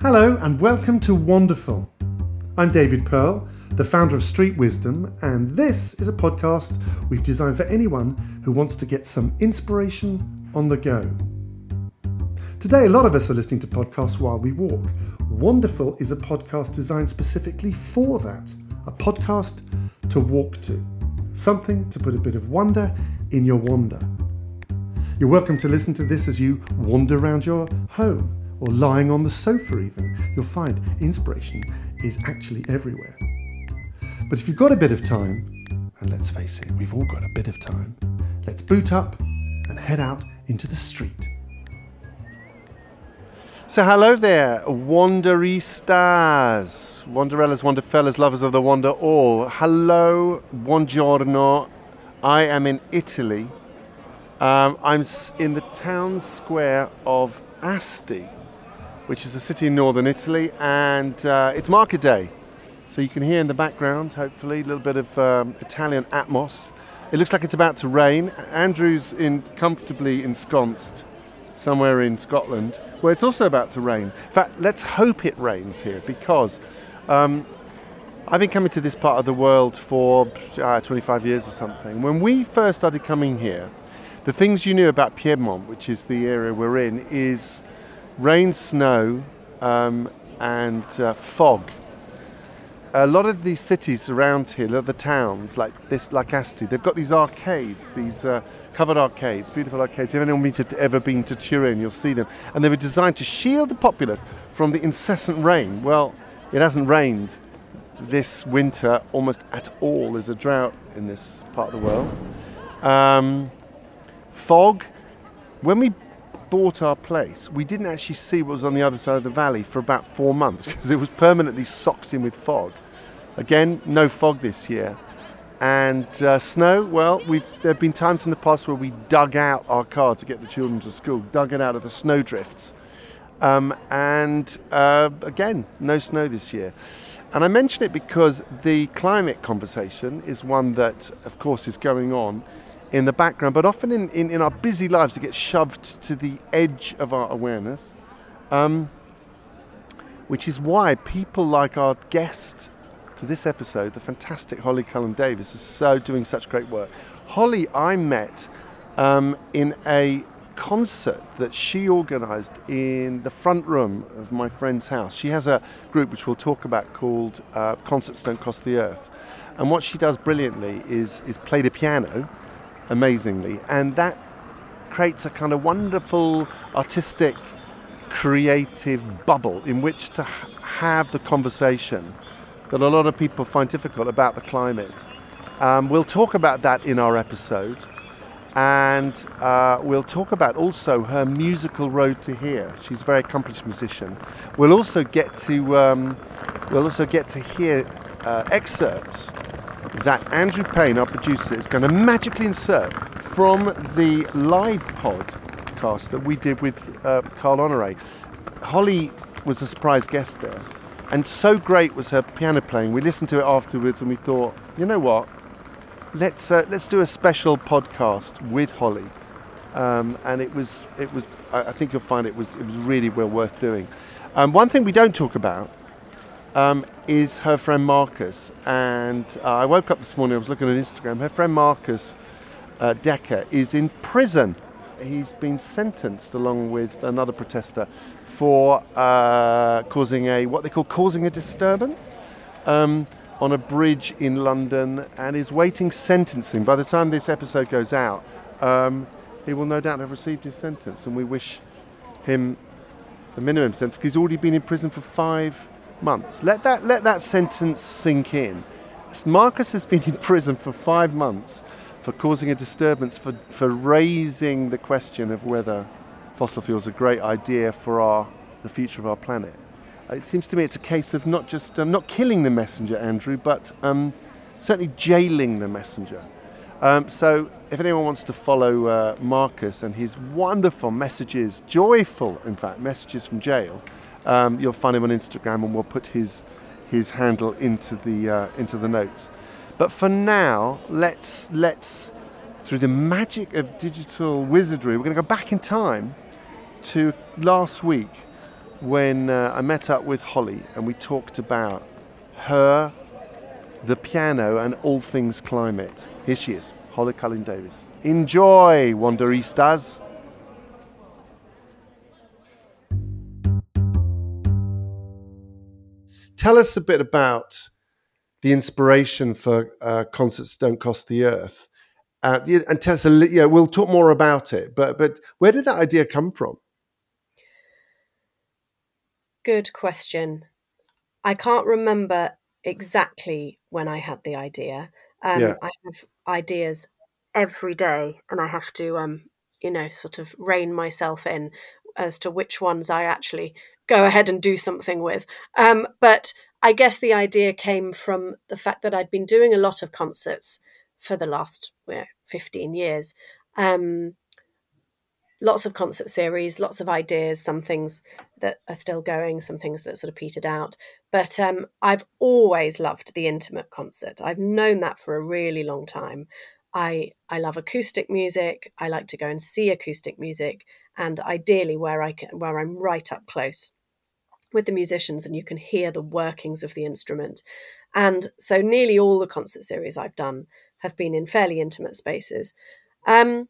Hello and welcome to Wanderful. I'm David Pearl, the founder of Street Wisdom, and this is a podcast we've designed for anyone who wants to get some inspiration on the go. Today, a lot of us are listening to podcasts while we walk. Wanderful is a podcast designed specifically for that a podcast to walk to, something to put a bit of wonder in your wander. You're welcome to listen to this as you wander around your home or lying on the sofa, even. You'll find inspiration is actually everywhere. But if you've got a bit of time, and let's face it, we've all got a bit of time, let's boot up and head out into the street. So, hello there, Wanderistas, Wanderellas, Wanderfellas, lovers of the Wander all. Hello, buongiorno. I am in Italy um, I'm in the town square of Asti, which is a city in northern Italy, and uh, it's market day. So you can hear in the background, hopefully, a little bit of um, Italian atmos. It looks like it's about to rain. Andrew's in comfortably ensconced somewhere in Scotland, where it's also about to rain. In fact, let's hope it rains here because um, I've been coming to this part of the world for uh, 25 years or something. When we first started coming here, the things you knew about Piedmont, which is the area we're in, is rain, snow, um, and uh, fog. A lot of these cities around here, the towns like this, like Asti, they've got these arcades, these uh, covered arcades, beautiful arcades. If anyone has ever been to Turin, you'll see them, and they were designed to shield the populace from the incessant rain. Well, it hasn't rained this winter almost at all. There's a drought in this part of the world. Um, fog. When we bought our place, we didn't actually see what was on the other side of the valley for about four months because it was permanently socked in with fog. Again, no fog this year. And uh, snow, well, there have been times in the past where we dug out our car to get the children to school, dug it out of the snow drifts. Um, and uh, again, no snow this year. And I mention it because the climate conversation is one that, of course, is going on in the background, but often in, in, in our busy lives it gets shoved to the edge of our awareness, um, which is why people like our guest to this episode, the fantastic Holly Cullen Davies, is so doing such great work. Holly, I met um, in a concert that she organised in the front room of my friend's house. She has a group which we'll talk about called uh, Concerts Don't Cost the Earth. And what she does brilliantly is, is play the piano amazingly. And that creates a kind of wonderful artistic, creative bubble in which to have the conversation that a lot of people find difficult about the climate. Um, we'll talk about that in our episode. And uh, we'll talk about also her musical road to here. She's a very accomplished musician. We'll also get to um, we'll also get to hear uh, excerpts that Andrew Payne, our producer, is going to magically insert from the live podcast that we did with uh, Carl Honore. Holly was a surprise guest there, and so great was her piano playing. We listened to it afterwards, and we thought, you know what? Let's uh, let's do a special podcast with Holly. Um, and it was it was I think you'll find it was it was really well worth doing. Um, one thing we don't talk about um, is her friend Marcus. And uh, I woke up this morning, I was looking at Instagram. Her friend Marcus uh, Decker is in prison. He's been sentenced, along with another protester, for uh, causing a what they call causing a disturbance um, on a bridge in London, and is waiting sentencing. By the time this episode goes out, um, he will no doubt have received his sentence, and we wish him the minimum sentence he's already been in prison for five months. Let that, let that sentence sink in. Marcus has been in prison for five months for causing a disturbance, for, for raising the question of whether fossil fuels are a great idea for our, the future of our planet. Uh, it seems to me it's a case of not just um, not killing the messenger, Andrew, but um, certainly jailing the messenger. Um, so, if anyone wants to follow uh, Marcus and his wonderful messages, joyful, in fact, messages from jail, um, you'll find him on Instagram, and we'll put his his handle into the uh, into the notes. But for now, let's let's through the magic of digital wizardry, we're going to go back in time to last week when uh, I met up with Holly and we talked about her, the piano, and all things climate. Here she is, Holly Cullen Davies. Enjoy, Wanderistas. Tell us a bit about the inspiration for uh, concerts don't cost the earth. Uh, and tell us a yeah, we'll talk more about it. But but where did that idea come from? Good question. I can't remember exactly when I had the idea. Um, yeah. I have ideas every day, and I have to, um, you know, sort of rein myself in as to which ones I actually go ahead and do something with. Um, but I guess the idea came from the fact that I'd been doing a lot of concerts for the last well, 15 years. Um, lots of concert series, lots of ideas, some things that are still going, some things that sort of petered out. But um, I've always loved the intimate concert. I've known that for a really long time. I I love acoustic music. I like to go and see acoustic music, and ideally where I can, where I'm right up close with the musicians and you can hear the workings of the instrument. And so nearly all the concert series I've done have been in fairly intimate spaces. Um,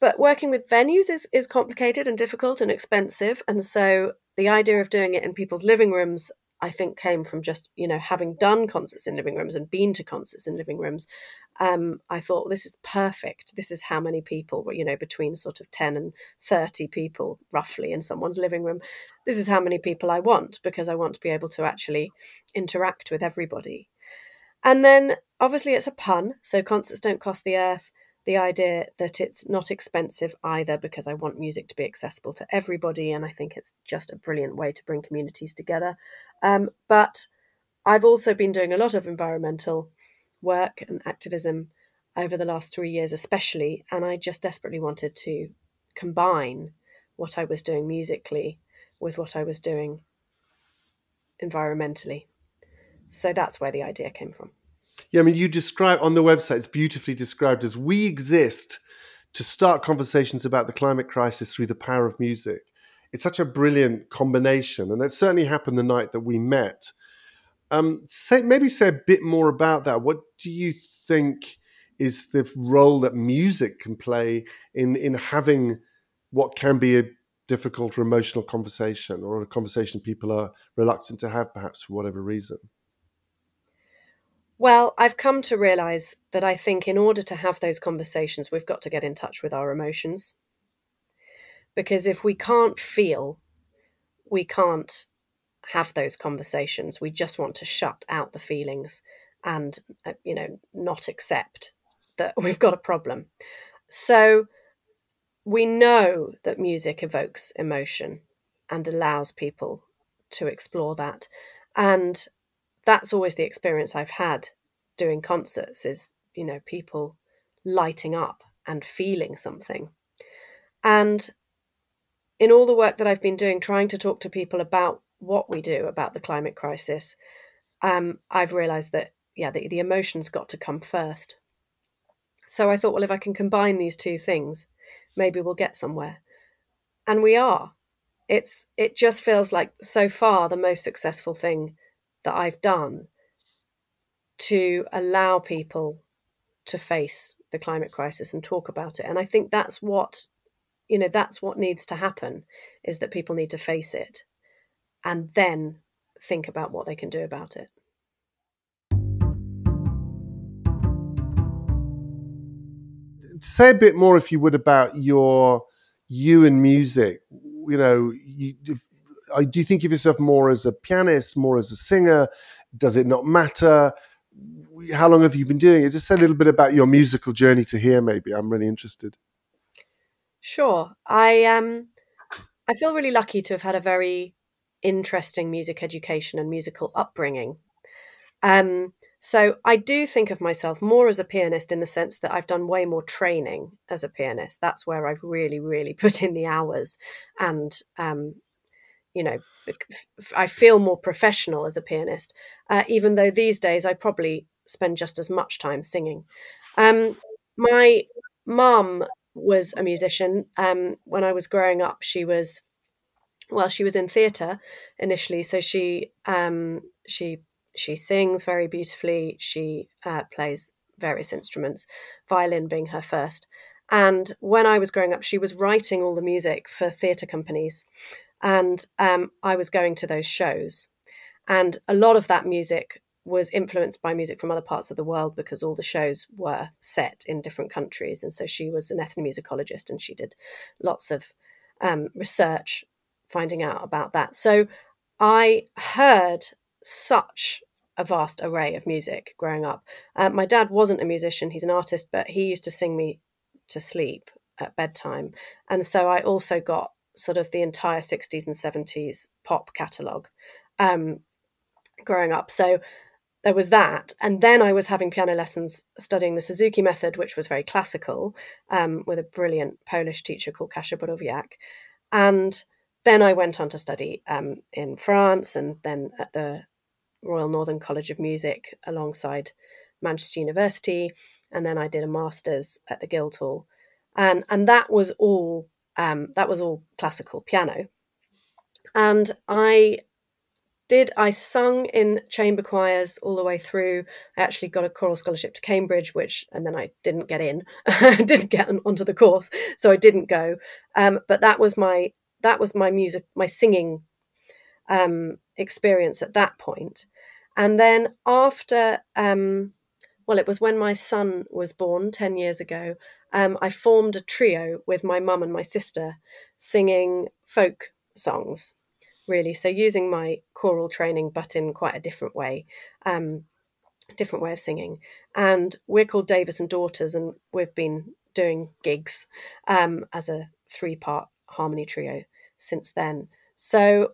but working with venues is, is complicated and difficult and expensive. And so the idea of doing it in people's living rooms I think came from just you know having done concerts in living rooms and been to concerts in living rooms. Um, I thought this is perfect. This is how many people you know between sort of ten and thirty people roughly in someone's living room. This is how many people I want because I want to be able to actually interact with everybody. And then obviously it's a pun, so concerts don't cost the earth the idea that it's not expensive either because I want music to be accessible to everybody and I think it's just a brilliant way to bring communities together. Um, but I've also been doing a lot of environmental work and activism over the last three years, especially, and I just desperately wanted to combine what I was doing musically with what I was doing environmentally. So that's where the idea came from. Yeah, I mean, you describe on the website, it's beautifully described as we exist to start conversations about the climate crisis through the power of music. It's such a brilliant combination, and it certainly happened the night that we met. Um, say maybe say a bit more about that. What do you think is the role that music can play in in having what can be a difficult or emotional conversation, or a conversation people are reluctant to have, perhaps for whatever reason? Well, I've come to realize that I think in order to have those conversations, we've got to get in touch with our emotions. Because if we can't feel, we can't have those conversations. We just want to shut out the feelings and, uh, you know, not accept that we've got a problem. So we know that music evokes emotion and allows people to explore that. And that's always the experience I've had doing concerts is, you know, people lighting up and feeling something. And in all the work that I've been doing, trying to talk to people about what we do about the climate crisis, um, I've realized that, yeah, the, the emotions got to come first. So I thought, well, if I can combine these two things, maybe we'll get somewhere. And we are. It's it just feels like so far the most successful thing that I've done to allow people to face the climate crisis and talk about it. And I think that's what, you know, that's what needs to happen is that people need to face it and then think about what they can do about it. Say a bit more, if you would, about your you and music. You know, you, do you think of yourself more as a pianist, more as a singer? Does it not matter? How long have you been doing it? Just say a little bit about your musical journey to here, maybe. I'm really interested. Sure. I um I feel really lucky to have had a very interesting music education and musical upbringing. Um, so I do think of myself more as a pianist in the sense that I've done way more training as a pianist. That's where I've really, really put in the hours and um, you know, I feel more professional as a pianist, uh, even though these days I probably spend just as much time singing. Um, my mum was a musician. Um, when I was growing up, she was well, she was in theatre initially, so she um, she she sings very beautifully. She uh, plays various instruments, violin being her first. And when I was growing up, she was writing all the music for theatre companies, and um, I was going to those shows. And a lot of that music was influenced by music from other parts of the world because all the shows were set in different countries. And so she was an ethnomusicologist and she did lots of um, research finding out about that. So I heard such a vast array of music growing up. Uh, my dad wasn't a musician, he's an artist, but he used to sing me to sleep at bedtime. And so I also got sort of the entire 60s and 70s pop catalogue um, growing up. So there was that. And then I was having piano lessons studying the Suzuki method, which was very classical, um, with a brilliant Polish teacher called Kasia Borowiak. And then I went on to study um, in France and then at the Royal Northern College of Music alongside Manchester University. And then I did a master's at the Guildhall. And, and that was all um, that was all classical piano. And I did I sung in chamber choirs all the way through. I actually got a choral scholarship to Cambridge, which and then I didn't get in, didn't get onto the course, so I didn't go. Um, but that was my that was my music, my singing um, experience at that point. And then after, um, well, it was when my son was born ten years ago. Um, I formed a trio with my mum and my sister, singing folk songs really. So using my choral training, but in quite a different way, um, different way of singing. And we're called Davies and Daughters, and we've been doing gigs um, as a three-part harmony trio since then. So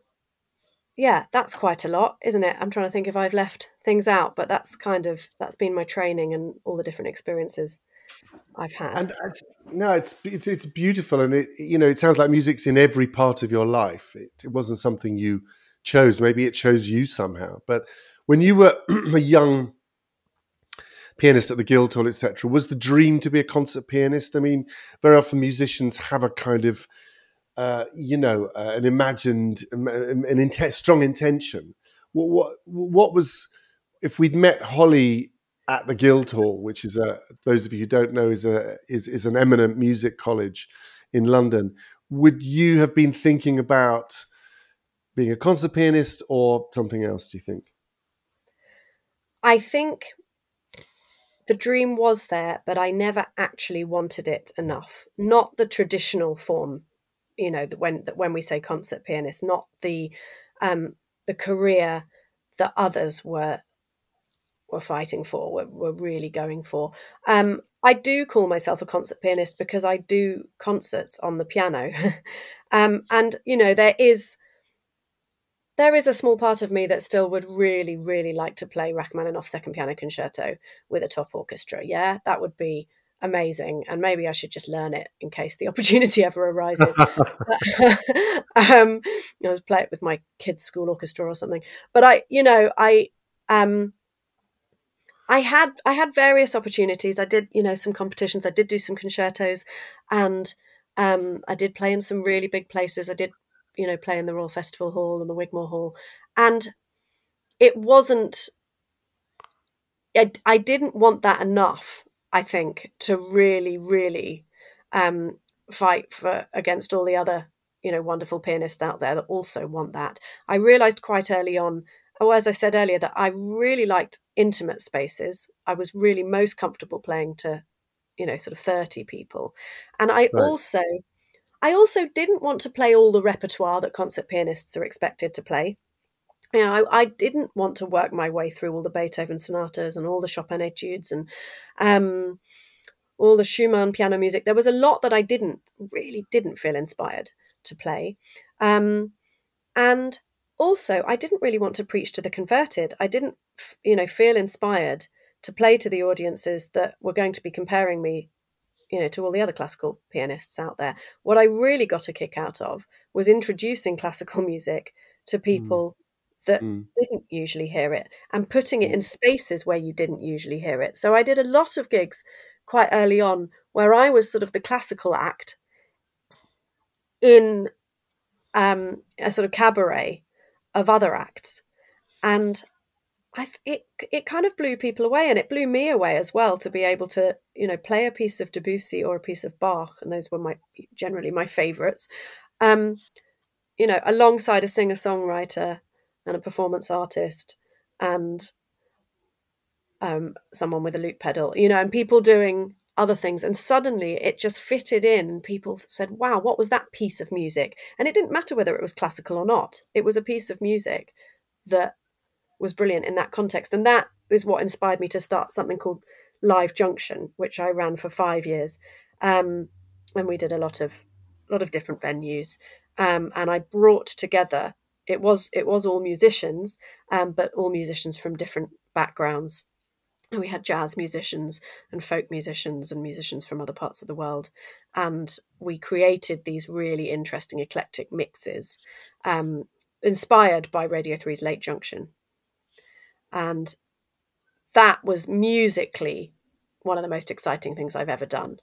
yeah, that's quite a lot, isn't it? I'm trying to think if I've left things out, but that's kind of that's been my training and all the different experiences I've had. And it's, no, it's, it's it's beautiful, and it you know it sounds like music's in every part of your life. It, it wasn't something you chose. Maybe it chose you somehow. But when you were a young pianist at the Guildhall, etc., was the dream to be a concert pianist? I mean, very often musicians have a kind of uh, you know uh, an imagined an, an strong intention. What, what what was if we'd met Holly at the Guildhall, which is a those of you who don't know is a is is an eminent music college in London. Would you have been thinking about being a concert pianist or something else? Do you think? I think the dream was there, but I never actually wanted it enough. Not the traditional form, you know, when that when we say concert pianist, not the um, the career that others were were fighting for, We're really going for. Um, I do call myself a concert pianist because I do concerts on the piano, um, and you know there is there is a small part of me that still would really, really like to play Rachmaninoff's Second Piano Concerto with a top orchestra. Yeah, that would be amazing, and maybe I should just learn it in case the opportunity ever arises. um, I was play it with my kids' school orchestra or something. But I, you know, I um, I had I had various opportunities. I did, you know, some competitions. I did do some concertos, and um, I did play in some really big places. I did, you know, play in the Royal Festival Hall and the Wigmore Hall, and it wasn't. I, I didn't want that enough. I think to really, really um, fight for against all the other, you know, wonderful pianists out there that also want that. I realised quite early on oh, as I said earlier, that I really liked intimate spaces. I was really most comfortable playing to, you know, sort of 30 people. And I right. also I also didn't want to play all the repertoire that concert pianists are expected to play. You know, I, I didn't want to work my way through all the Beethoven sonatas and all the Chopin etudes and um, all the Schumann piano music. There was a lot that I didn't really didn't feel inspired to play. Um, and also i didn't really want to preach to the converted i didn't you know feel inspired to play to the audiences that were going to be comparing me you know to all the other classical pianists out there what i really got a kick out of was introducing classical music to mm. people mm. that mm. didn't usually hear it and putting it in mm. spaces where you didn't usually hear it so i did a lot of gigs quite early on where i was sort of the classical act in um, a sort of cabaret of other acts, and I, it it kind of blew people away, and it blew me away as well to be able to you know play a piece of Debussy or a piece of Bach, and those were my generally my favourites. Um, you know, alongside a singer songwriter and a performance artist and um, someone with a loop pedal, you know, and people doing other things. And suddenly it just fitted in. And people said, wow, what was that piece of music? And it didn't matter whether it was classical or not, it was a piece of music that was brilliant in that context. And that is what inspired me to start something called Live Junction, which I ran for five years. Um, and we did a lot of a lot of different venues. Um, and I brought together it was it was all musicians, um, but all musicians from different backgrounds and we had jazz musicians and folk musicians and musicians from other parts of the world. And we created these really interesting eclectic mixes um, inspired by radio 3's late junction. And that was musically one of the most exciting things i've ever done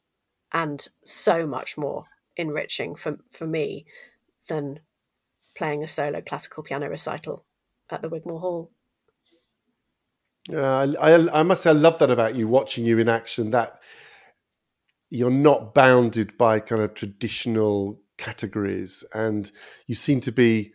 and so much more enriching for, for me than playing a solo classical piano recital at the wigmore hall uh, I, I must say, I love that about you, watching you in action, that you're not bounded by kind of traditional categories. And you seem to be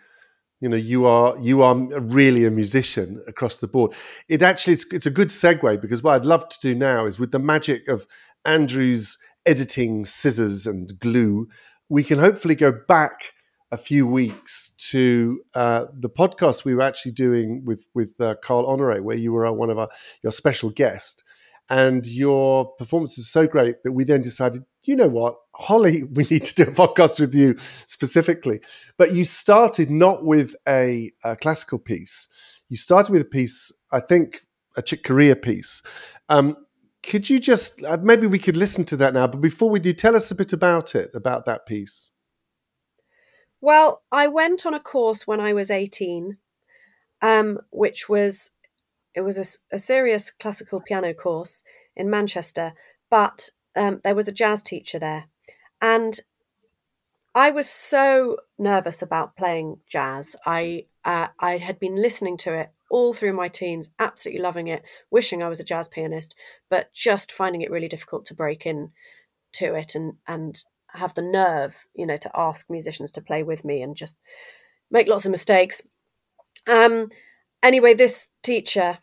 you know you are you are really a musician across the board. It actually it's, it's a good segue because what i'd love to do now is with the magic of andrew's editing scissors and glue we can hopefully go back a few weeks to uh, the podcast we were actually doing with with uh, Carl Honore, where you were one of our your special guest, and your performance is so great that we then decided, you know what, Holly, we need to do a podcast with you specifically. But you started not with a, a classical piece; you started with a piece, I think, a Chick Corea piece. Um, could you just uh, maybe we could listen to that now? But before we do, tell us a bit about it, about that piece. Well, I went on a course when I was 18, um, which was it was a, a, serious classical piano course in Manchester, but um, there was a jazz teacher there, and I was so nervous about playing jazz. I uh, I had been listening to it all through my teens, absolutely loving it, wishing I was a jazz pianist, but just finding it really difficult to break in to it and and have the nerve, you know, to ask musicians to play with me and just make lots of mistakes. Um, anyway, this teacher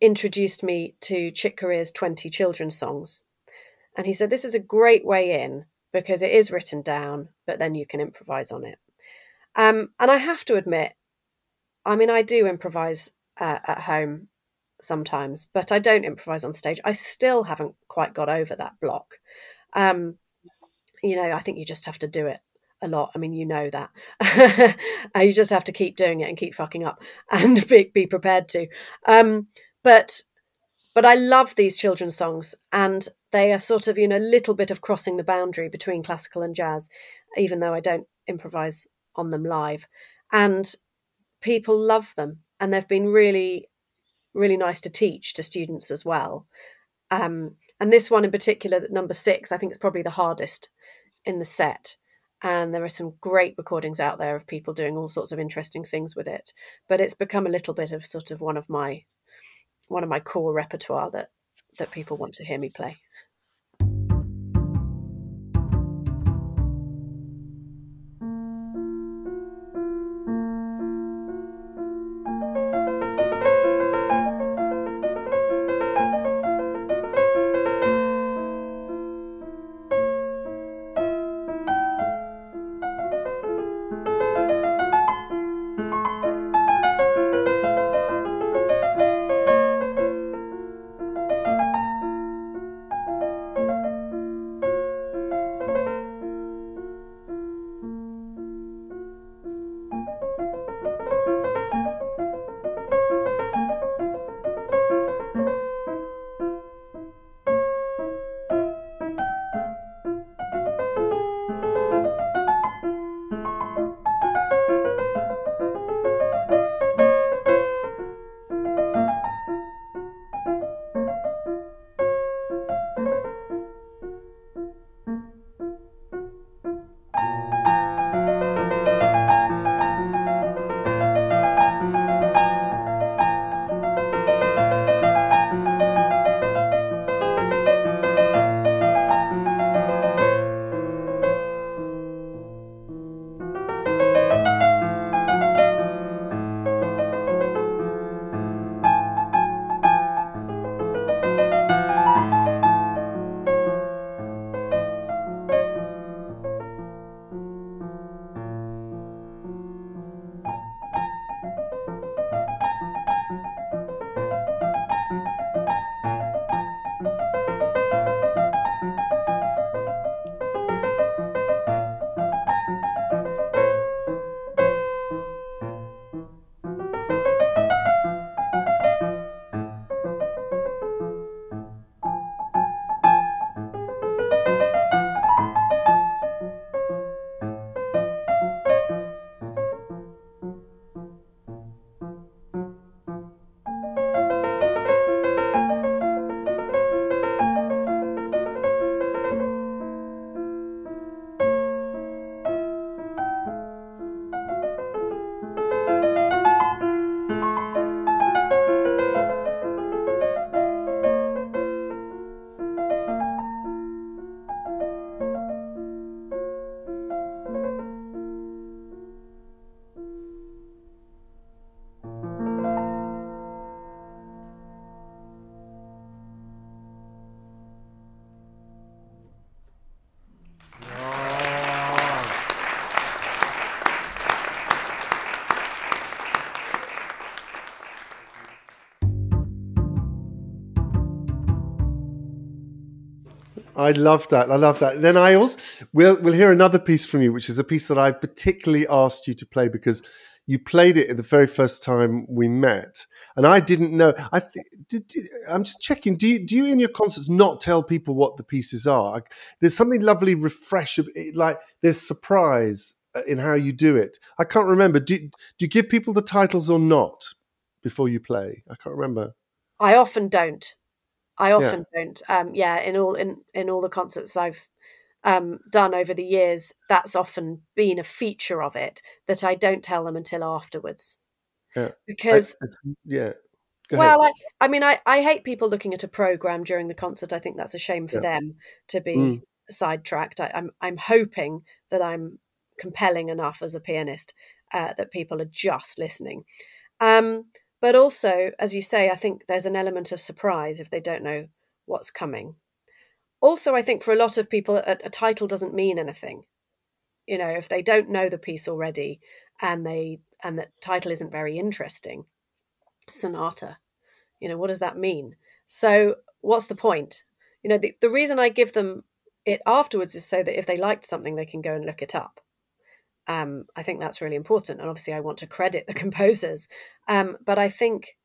introduced me to Chick Corea's 20 children's songs. And he said, This is a great way in because it is written down, but then you can improvise on it. Um, and I have to admit, I mean, I do improvise uh, at home sometimes, but I don't improvise on stage. I still haven't quite got over that block. Um, you know, I think you just have to do it a lot. I mean, you know that. you just have to keep doing it and keep fucking up and be, be prepared to. Um, but but I love these children's songs and they are sort of, you know, a little bit of crossing the boundary between classical and jazz, even though I don't improvise on them live. And people love them and they've been really, really nice to teach to students as well. Um, and this one in particular, number six, I think it's probably the hardest in the set. And there are some great recordings out there of people doing all sorts of interesting things with it. But it's become a little bit of sort of one of my one of my core repertoire that that people want to hear me play. I love that. I love that. Then I also we'll we'll hear another piece from you, which is a piece that I particularly asked you to play because you played it the very first time we met, and I didn't know. I think I'm just checking. Do you do you in your concerts not tell people what the pieces are? There's something lovely, refresh, like there's surprise uh, in how you do it. I can't remember. Do do you give people the titles or not before you play? I can't remember. I often don't. I often yeah. don't. Um, yeah, in all in in all the concerts I've um, done over the years, that's often been a feature of it that I don't tell them until afterwards. Yeah. Because I, yeah. well, I, I mean, I, I hate people looking at a program during the concert. I think that's a shame for yeah. them to be mm. sidetracked. I, am I'm, I'm hoping that I'm compelling enough as a pianist uh, that people are just listening. Um, but also, as you say, I think there's an element of surprise if they don't know what's coming. Also, I think for a lot of people, a, a title doesn't mean anything. You know, if they don't know the piece already and they and the title isn't very interesting, sonata, you know, what does that mean? So, what's the point? You know, the, the reason I give them it afterwards is so that if they liked something, they can go and look it up. Um, I think that's really important. And obviously, I want to credit the composers. Um, but I think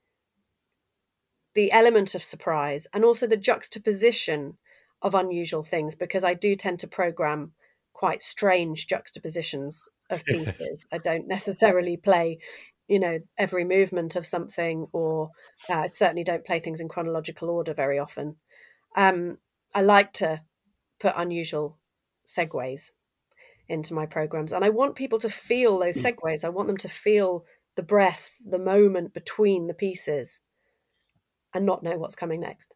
the element of surprise and also the juxtaposition of unusual things, because I do tend to program quite strange juxtapositions of pieces. I don't necessarily play, you know, every movement of something, or uh, certainly don't play things in chronological order very often. Um, I like to put unusual segues into my programs. And I want people to feel those mm. segues. I want them to feel the breath, the moment between the pieces, and not know what's coming next.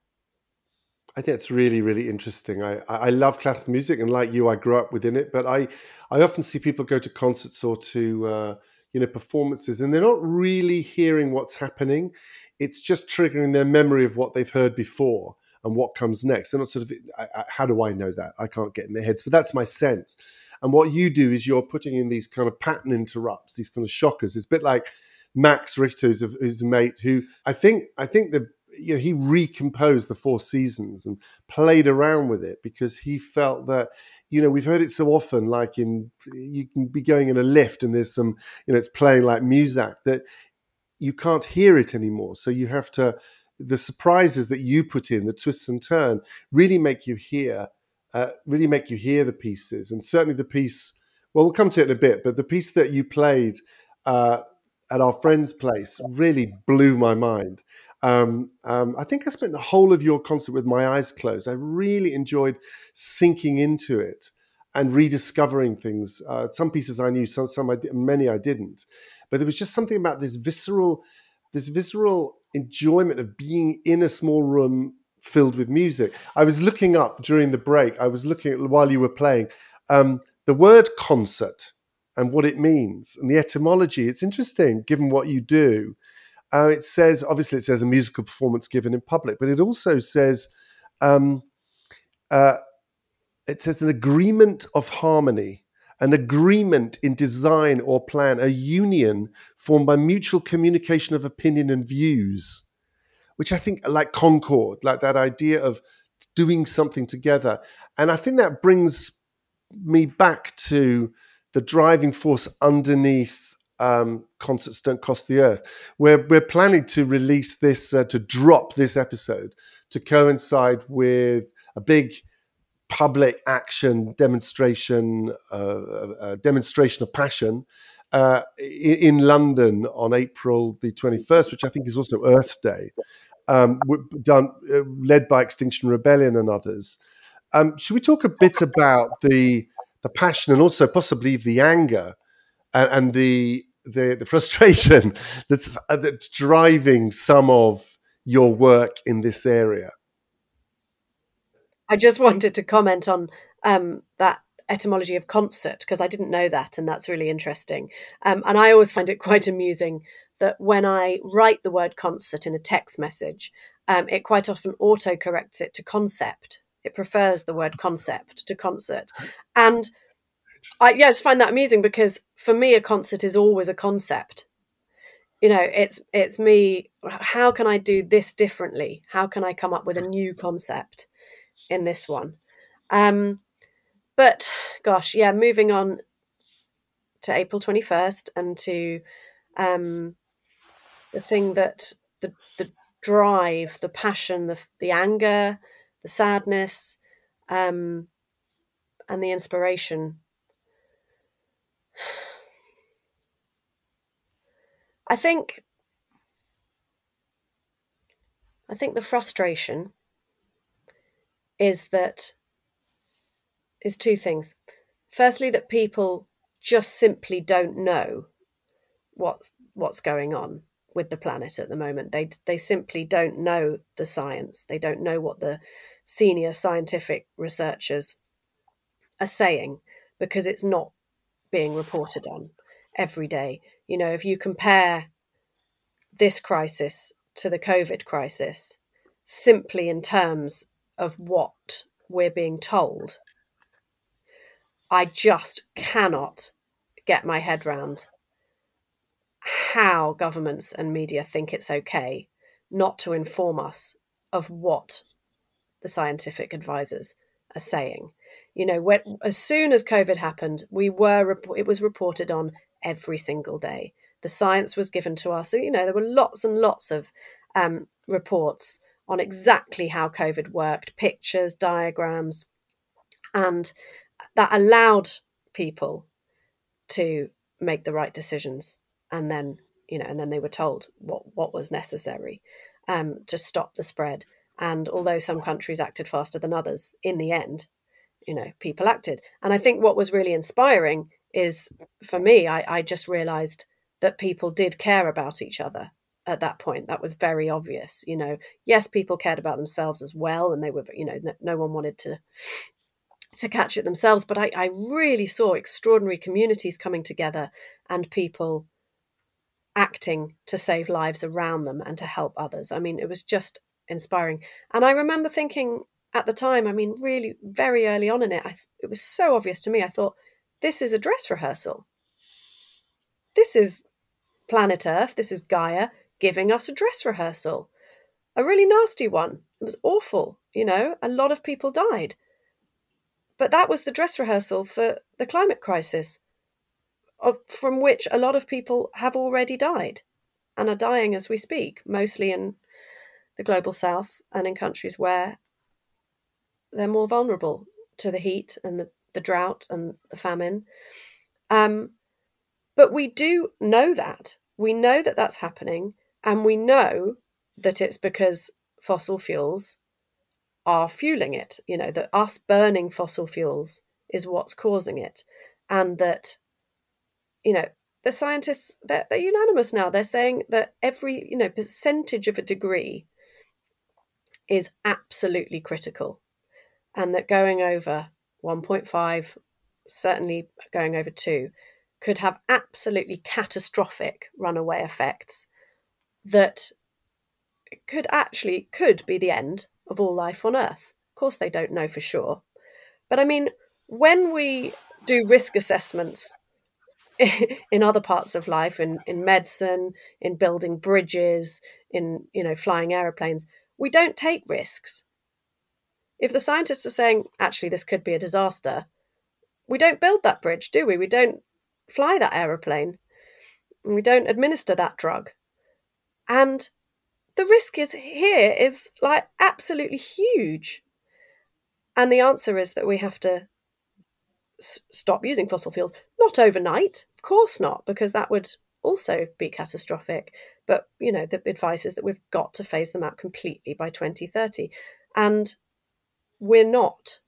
I think it's really, really interesting. I, I love classical music, and like you, I grew up within it. But I, I often see people go to concerts or to uh, you know performances, and they're not really hearing what's happening. It's just triggering their memory of what they've heard before and what comes next. They're not sort of, I, I, how do I know that? I can't get in their heads, but that's my sense. And what you do is you're putting in these kind of pattern interrupts, these kind of shockers. It's a bit like Max Richter, who's a, mate who I think I think the you know he recomposed the Four Seasons and played around with it because he felt that you know we've heard it so often like in you can be going in a lift and there's some you know it's playing like Muzak that you can't hear it anymore so you have to the surprises that you put in the twists and turn really make you hear uh, really make you hear the pieces. And certainly the piece, well, we'll come to it in a bit, but the piece that you played uh, at our friend's place really blew my mind. Um, um, I think I spent the whole of your concert with my eyes closed. I really enjoyed sinking into it and rediscovering things. Uh, some pieces I knew, some, some I many I didn't. But there was just something about this visceral, this visceral enjoyment of being in a small room filled with music. I was looking up during the break. I was looking at while you were playing um, the word concert and what it means and the etymology. It's interesting given what you do. Uh, it says obviously it says a musical performance given in public, but it also says um, uh, it says an agreement of harmony an agreement in design or plan, a union formed by mutual communication of opinion and views which I think like Concord, like that idea of doing something together. And I think that brings me back to the driving force underneath um, Concerts Don't Cost the Earth. We're, we're planning to release this, uh, to drop this episode to coincide with a big public action demonstration, uh, uh, demonstration of passion uh, in London on April the 21st, which I think is also Earth Day um, done uh, led by Extinction Rebellion and others. Um, should we talk a bit about the the passion and also possibly the anger and, and the, the, the frustration that's uh, that's driving some of your work in this area? I just wanted to comment on um, that etymology of concert because I didn't know that, and that's really interesting. Um, and I always find it quite amusing that when I write the word concert in a text message, um, it quite often auto corrects it to concept. It prefers the word concept to concert. And I yeah, just find that amusing because for me, a concert is always a concept. You know, it's it's me. How can I do this differently? How can I come up with a new concept in this one? Um, but gosh, yeah, moving on to April 21st and to um, the thing that the, the drive, the passion, the, the anger, the sadness, um, and the inspiration. I think I think the frustration is that is two things. Firstly, that people just simply don't know what's what's going on with the planet at the moment. They they simply don't know the science. They don't know what the senior scientific researchers are saying because it's not being reported on every day. You know, if you compare this crisis to the COVID crisis simply in terms of what we're being told, I just cannot get my head round how governments and media think it's okay not to inform us of what the scientific advisors are saying. You know, when, as soon as COVID happened, we were it was reported on every single day. The science was given to us. So, you know, there were lots and lots of um, reports on exactly how COVID worked, pictures, diagrams, and that allowed people to make the right decisions and then you know and then they were told what what was necessary um, to stop the spread. And although some countries acted faster than others in the end you know people acted. And i think what was really inspiring is for me i, I just realized that people did care about each other at that point that was very obvious you know yes people cared about themselves as well and they were you know no, no one wanted to to catch it themselves but I, I really saw extraordinary communities coming together and people acting to save lives around them and to help others. I mean, it was just inspiring. And I remember thinking at the time, I mean, really very early on in it, I, it was so obvious to me. I thought, this is a dress rehearsal. This is planet Earth, this is Gaia giving us a dress rehearsal. A really nasty one. It was awful, you know, a lot of people died. But that was the dress rehearsal for the climate crisis from which a lot of people have already died and are dying as we speak, mostly in the global south and in countries where they're more vulnerable to the heat and the, the drought and the famine. Um, but we do know that. We know that that's happening, and we know that it's because fossil fuels are fueling it. You know, that us burning fossil fuels is what's causing it, and that you know, the scientists they're, they're unanimous now. They're saying that every you know percentage of a degree is absolutely critical, and that going over 1.5, certainly going over two, could have absolutely catastrophic runaway effects that could actually could be the end of all life on earth of course they don't know for sure but i mean when we do risk assessments in other parts of life, in, in medicine, in building bridges, in you know flying aeroplanes, we don't take risks. If the scientists are saying actually this could be a disaster, we don't build that bridge, do we? We don't fly that aeroplane. We don't administer that drug. And the risk is here is like absolutely huge. And the answer is that we have to s- stop using fossil fuels. Not overnight, of course not, because that would also be catastrophic. But, you know, the advice is that we've got to phase them out completely by 2030. And we're not.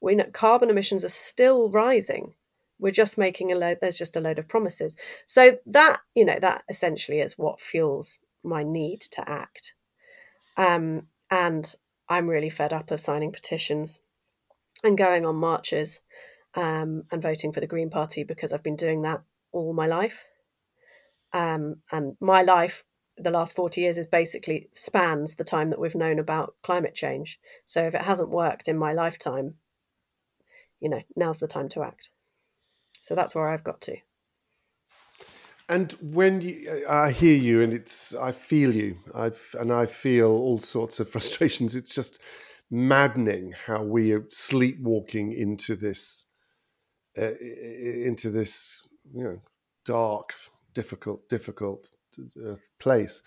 We know carbon emissions are still rising. We're just making a load, there's just a load of promises. So that, you know, that essentially is what fuels my need to act. Um, and I'm really fed up of signing petitions and going on marches um, and voting for the Green Party because I've been doing that all my life. Um, and my life, the last 40 years, is basically spans the time that we've known about climate change. So if it hasn't worked in my lifetime, you know, now's the time to act. So that's where I've got to. And when you, I hear you, and it's I feel you, I've and I feel all sorts of frustrations. It's just maddening how we are sleepwalking into this uh, into this you know dark, difficult, difficult uh, place.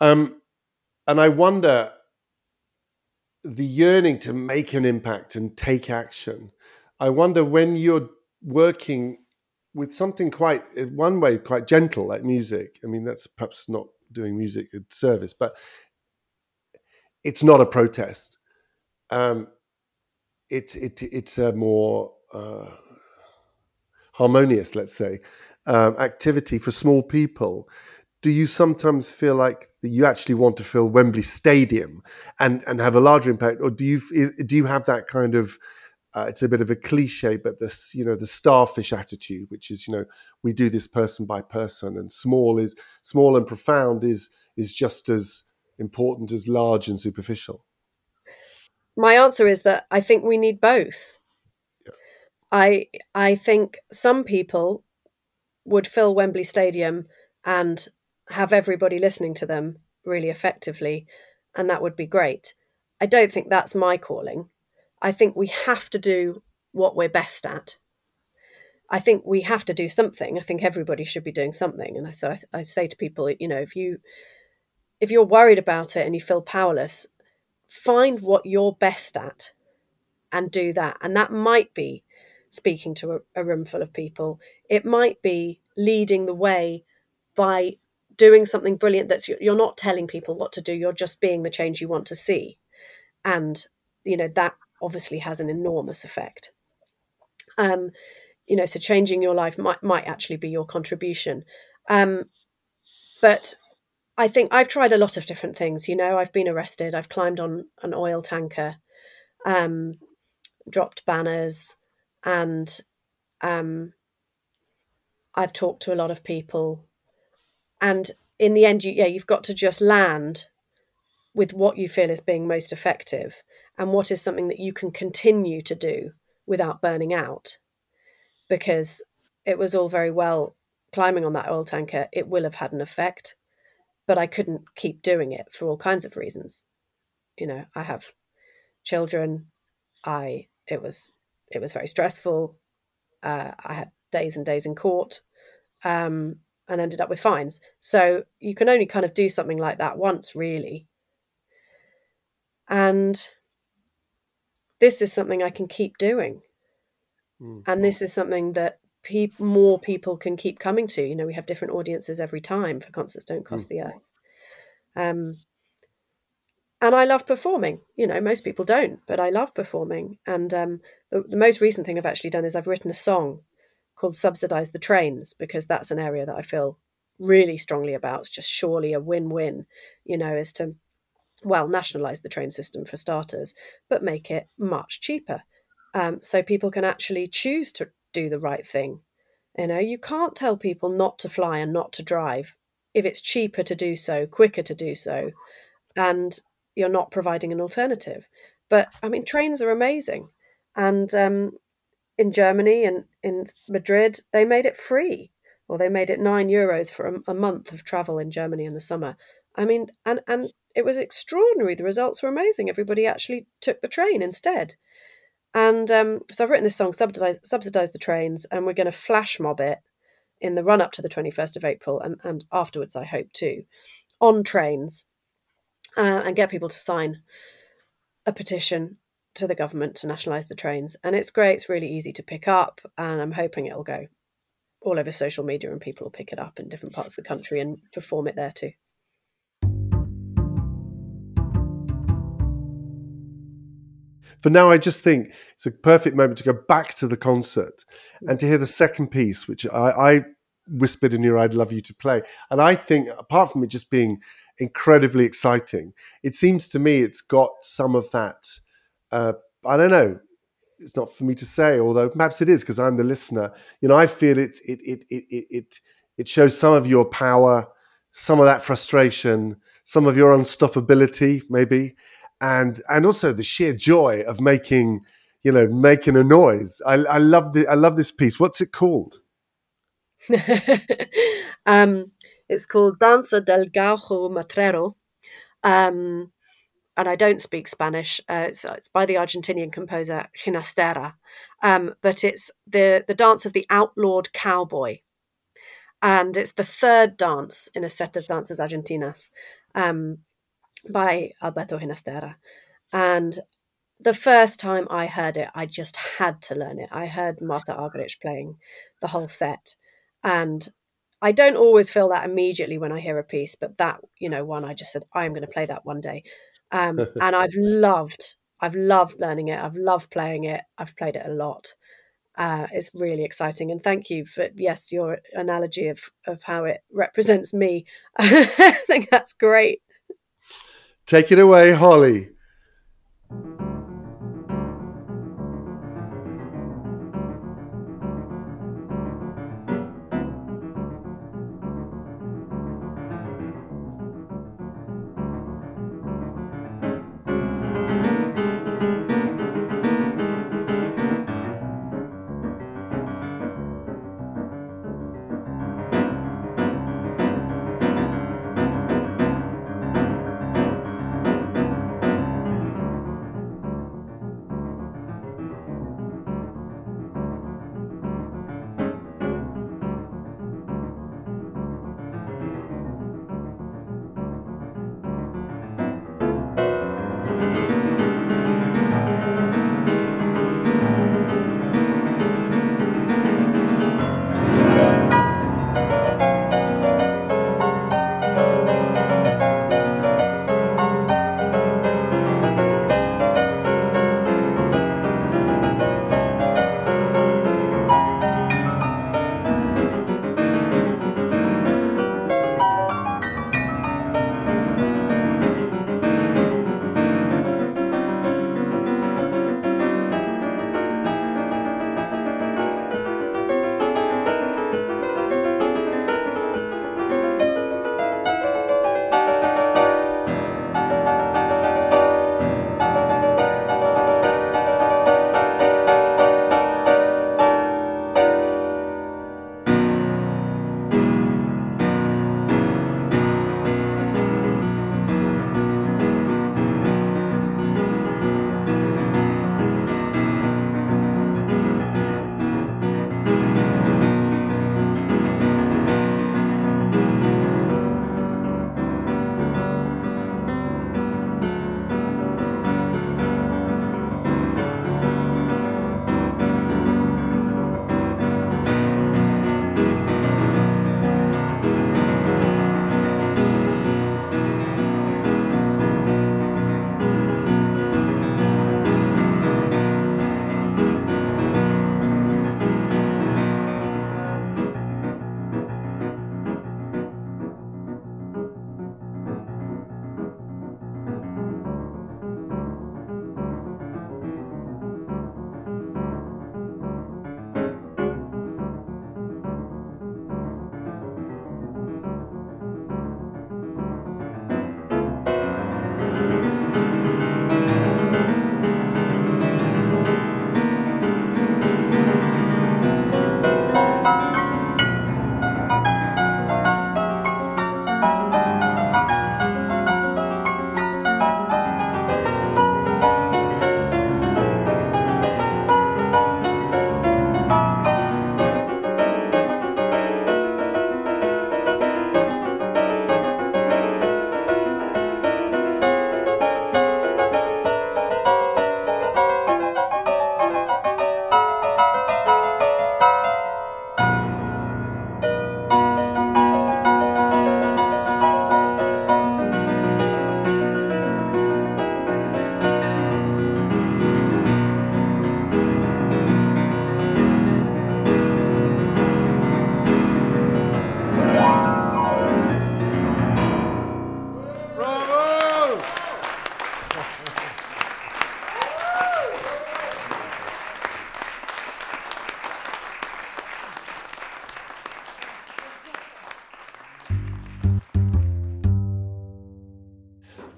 Um, and I wonder the yearning to make an impact and take action. I wonder when you're working with something quite, one way, quite gentle like music. I mean, that's perhaps not doing music a service, but it's not a protest. Um, it's it, it's a more uh, harmonious, let's say, um, activity for small people. Do you sometimes feel like you actually want to fill Wembley Stadium and, and have a larger impact, or do you do you have that kind of uh, it's a bit of a cliche, but this you know the starfish attitude, which is you know we do this person by person, and small is small and profound is is just as important as large and superficial. My answer is that I think we need both. I I think some people would fill Wembley Stadium and have everybody listening to them really effectively, and that would be great. I don't think that's my calling. I think we have to do what we're best at. I think we have to do something. I think everybody should be doing something. And so I, I say to people, you know, if you if you're worried about it and you feel powerless, find what you're best at and do that. And that might be speaking to a, a room full of people. It might be leading the way by doing something brilliant that's you're not telling people what to do you're just being the change you want to see and you know that obviously has an enormous effect. Um you know so changing your life might might actually be your contribution. Um but i think i've tried a lot of different things you know i've been arrested i've climbed on an oil tanker um dropped banners and um, I've talked to a lot of people, and in the end, you, yeah, you've got to just land with what you feel is being most effective and what is something that you can continue to do without burning out, because it was all very well climbing on that oil tanker; it will have had an effect, but I couldn't keep doing it for all kinds of reasons. You know, I have children. I it was it was very stressful. Uh, I had days and days in court um, and ended up with fines. So you can only kind of do something like that once, really. And this is something I can keep doing. Mm. And this is something that pe- more people can keep coming to. You know, we have different audiences every time for Concerts Don't Cost mm. the Earth. Um, and I love performing. You know, most people don't, but I love performing. And um, the, the, most recent thing I've actually done is I've written a song called "Subsidize the Trains" because that's an area that I feel really strongly about. It's just surely a win-win. You know, is to well nationalize the train system for starters, but make it much cheaper, um, so people can actually choose to do the right thing. You know, you can't tell people not to fly and not to drive if it's cheaper to do so, quicker to do so, and you're not providing an alternative. But I mean, trains are amazing, and um, in Germany and in Madrid, they made it free, or they made it nine euros for a, a month of travel in Germany in the summer. I mean, and and it was extraordinary. The results were amazing. Everybody actually took the train instead. And um, so I've written this song, subsidize, subsidize the trains, and we're going to flash mob it in the run up to the 21st of April and, and afterwards, I hope too, on trains uh, and get people to sign a petition to the government to nationalise the trains. And it's great, it's really easy to pick up, and I'm hoping it'll go all over social media and people will pick it up in different parts of the country and perform it there too. For now, I just think it's a perfect moment to go back to the concert and to hear the second piece, which I, I whispered in your ear, I'd love you to play. And I think, apart from it just being incredibly exciting. It seems to me it's got some of that. Uh, I don't know. It's not for me to say, although perhaps it is because I'm the listener. You know, I feel it. It it it it it it shows some of your power, some of that frustration, some of your unstoppability, maybe, and and also the sheer joy of making, you know, making a noise. I, I love the I love this piece. What's it called? um, it's called Danza del Gaucho Matrero. Um, and I don't speak Spanish. Uh, it's, it's, by the Argentinian composer Ginastera, um, but it's the the dance of the outlawed cowboy, and it's the third dance in a set of danzas argentinas um, by Alberto Ginastera, and the first time I heard it, I just had to learn it. I heard Martha Argerich playing the whole set, and I don't always feel that immediately when I hear a piece, but that you know one, I just said I'm going to play that one day, um, and I've loved, I've loved learning it. I've loved playing it. I've played it a lot. Uh, it's really exciting, and thank you for yes your analogy of of how it represents me. I think that's great. Take it away, Holly.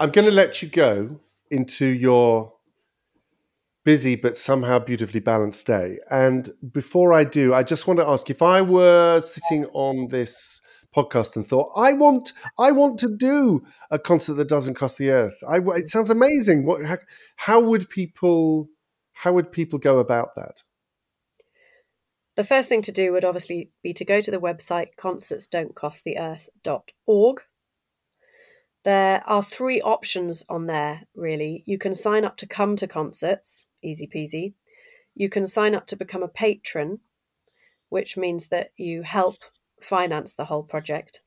I'm going to let you go into your busy but somehow beautifully balanced day. And before I do, I just want to ask if I were sitting on this podcast and thought, I want, I want to do a concert that doesn't cost the earth. I, it sounds amazing. What, how, how would people, how would people go about that? The first thing to do would obviously be to go to the website concertsdon'tcosttheearth.org. There are three options on there, really. You can sign up to come to concerts, easy peasy. You can sign up to become a patron, which means that you help finance the whole project.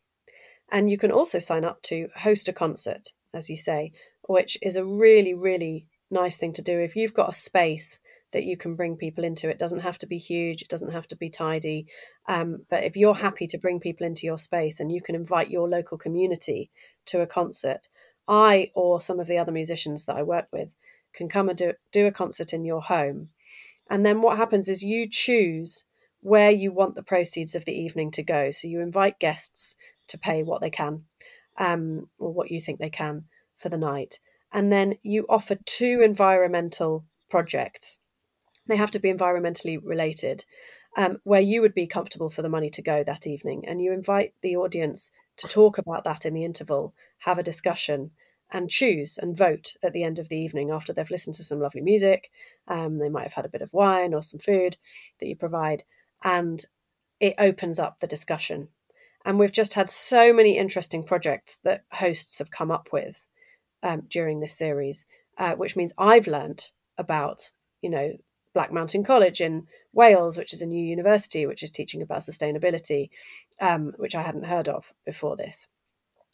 And you can also sign up to host a concert, as you say, which is a really, really nice thing to do. If you've got a space that you can bring people into, it doesn't have to be huge, it doesn't have to be tidy. Um, but if you're happy to bring people into your space and you can invite your local community to a concert, I or some of the other musicians that I work with can come and do, do a concert in your home. And then what happens is you choose where you want the proceeds of the evening to go. So you invite guests to pay what they can um, or what you think they can for the night. And then you offer two environmental projects. They have to be environmentally related, um, where you would be comfortable for the money to go that evening. And you invite the audience to talk about that in the interval, have a discussion, and choose and vote at the end of the evening after they've listened to some lovely music. Um, they might have had a bit of wine or some food that you provide and it opens up the discussion. And we've just had so many interesting projects that hosts have come up with um, during this series, uh, which means I've learned about, you know, Black Mountain College in Wales, which is a new university which is teaching about sustainability, um, which I hadn't heard of before this,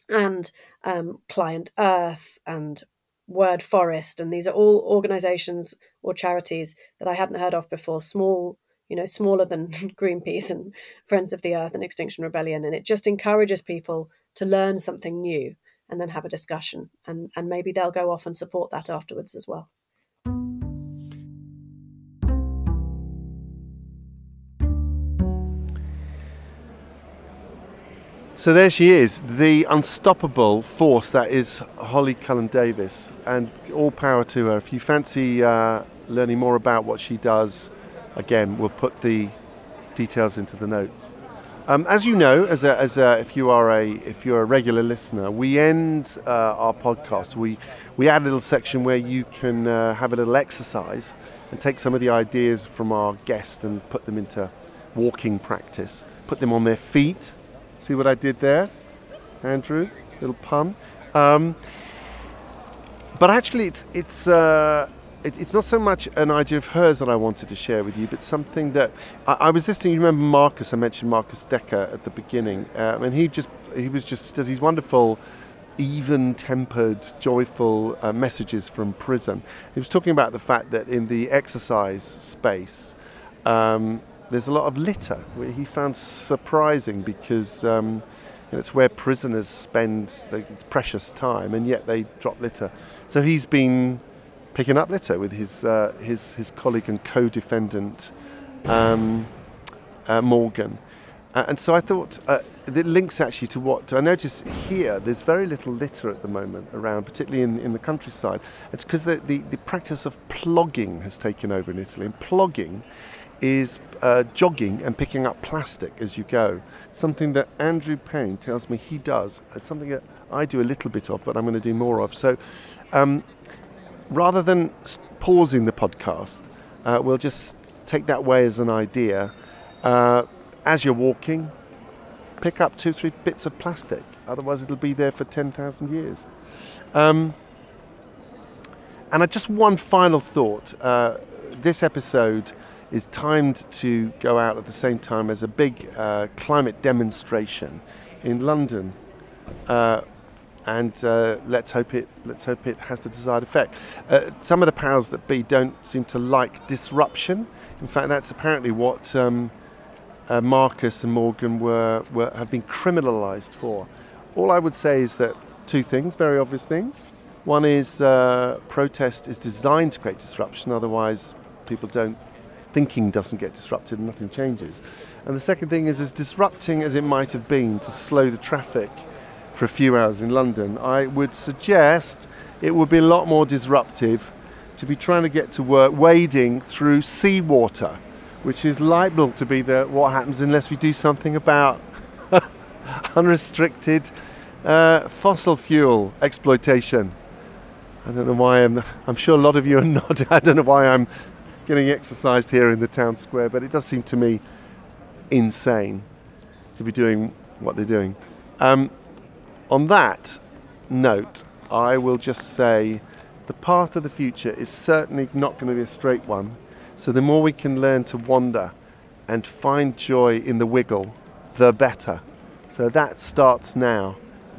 and um, Client Earth and Word Forest, and these are all organisations or charities that I hadn't heard of before, small you know, smaller than Greenpeace and Friends of the Earth and Extinction Rebellion. And it just encourages people to learn something new and then have a discussion. And, and maybe they'll go off and support that afterwards as well. So there she is, the unstoppable force that is Holly Cullen Davies, and all power to her. If you fancy uh, learning more about what she does, again, we'll put the details into the notes. Um, as you know, as a, as a, if you are a if you're a regular listener, we end uh, our podcast. We we add a little section where you can uh, have a little exercise and take some of the ideas from our guest and put them into walking practice. Put them on their feet. See what I did there, Andrew? Little pun. Um, but actually, it's it's. Uh, it, it's not so much an idea of hers that I wanted to share with you, but something that I, I was listening. You remember Marcus? I mentioned Marcus Decker at the beginning, um, and he just he was just does these wonderful, even-tempered, joyful uh, messages from prison. He was talking about the fact that in the exercise space. Um, there's a lot of litter, which he found surprising because um, you know, it's where prisoners spend it's precious time, and yet they drop litter. So he's been picking up litter with his uh, his his colleague and co-defendant um, uh, Morgan. Uh, and so I thought uh, it links actually to what I notice here. There's very little litter at the moment around, particularly in, in the countryside. It's because the, the, the, practice of plogging has taken over in Italy. And plogging is uh, jogging and picking up plastic as you go. Something that Andrew Payne tells me he does. It's something that I do a little bit of, but I'm going to do more of. So um, rather than pausing the podcast, uh, we'll just take that way as an idea. Uh, as you're walking, pick up two, three bits of plastic. Otherwise, it'll be there for 10,000 years. Um, and just one final thought. Uh, this episode is timed to go out at the same time as a big uh, climate demonstration in London, uh, and uh, let's hope it let's hope it has the desired effect. Uh, some of the powers that be don't seem to like disruption. In fact, that's apparently what um, uh, Marcus and Morgan were, were have been criminalised for. All I would say is that two things, very obvious things. One is uh, protest is designed to create disruption. Otherwise, people don't thinking doesn't get disrupted and nothing changes. And the second thing is as disrupting as it might have been to slow the traffic for a few hours in London, I would suggest it would be a lot more disruptive to be trying to get to work wading through seawater, which is liable to be the, what happens unless we do something about unrestricted uh, fossil fuel exploitation. I don't know why I'm. I'm sure a lot of you are not. I don't know why I'm getting exercised here in the town square, but it does seem to me insane to be doing what they're doing. Um, on that note, I will just say the path of the future is certainly not going to be a straight one. So the more we can learn to wander and find joy in the wiggle, the better. So that starts now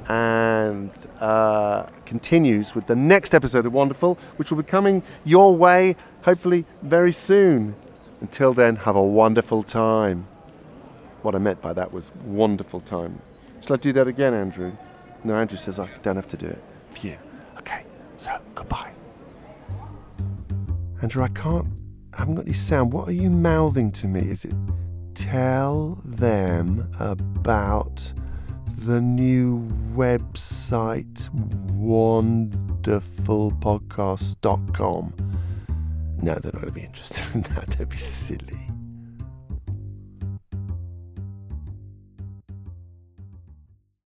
and uh, continues with the next episode of Wanderful, which will be coming your way hopefully very soon. Until then, have a wonderful time. What I meant by that was wanderful time. Shall I do that again, Andrew? No, Andrew says I don't have to do it. Phew. Okay, so goodbye. Andrew, I can't. I haven't got any sound. What are you mouthing to me? Is it tell them about the new website wanderfulpodcast.com? No, they're not going to be interested in that. Don't be silly.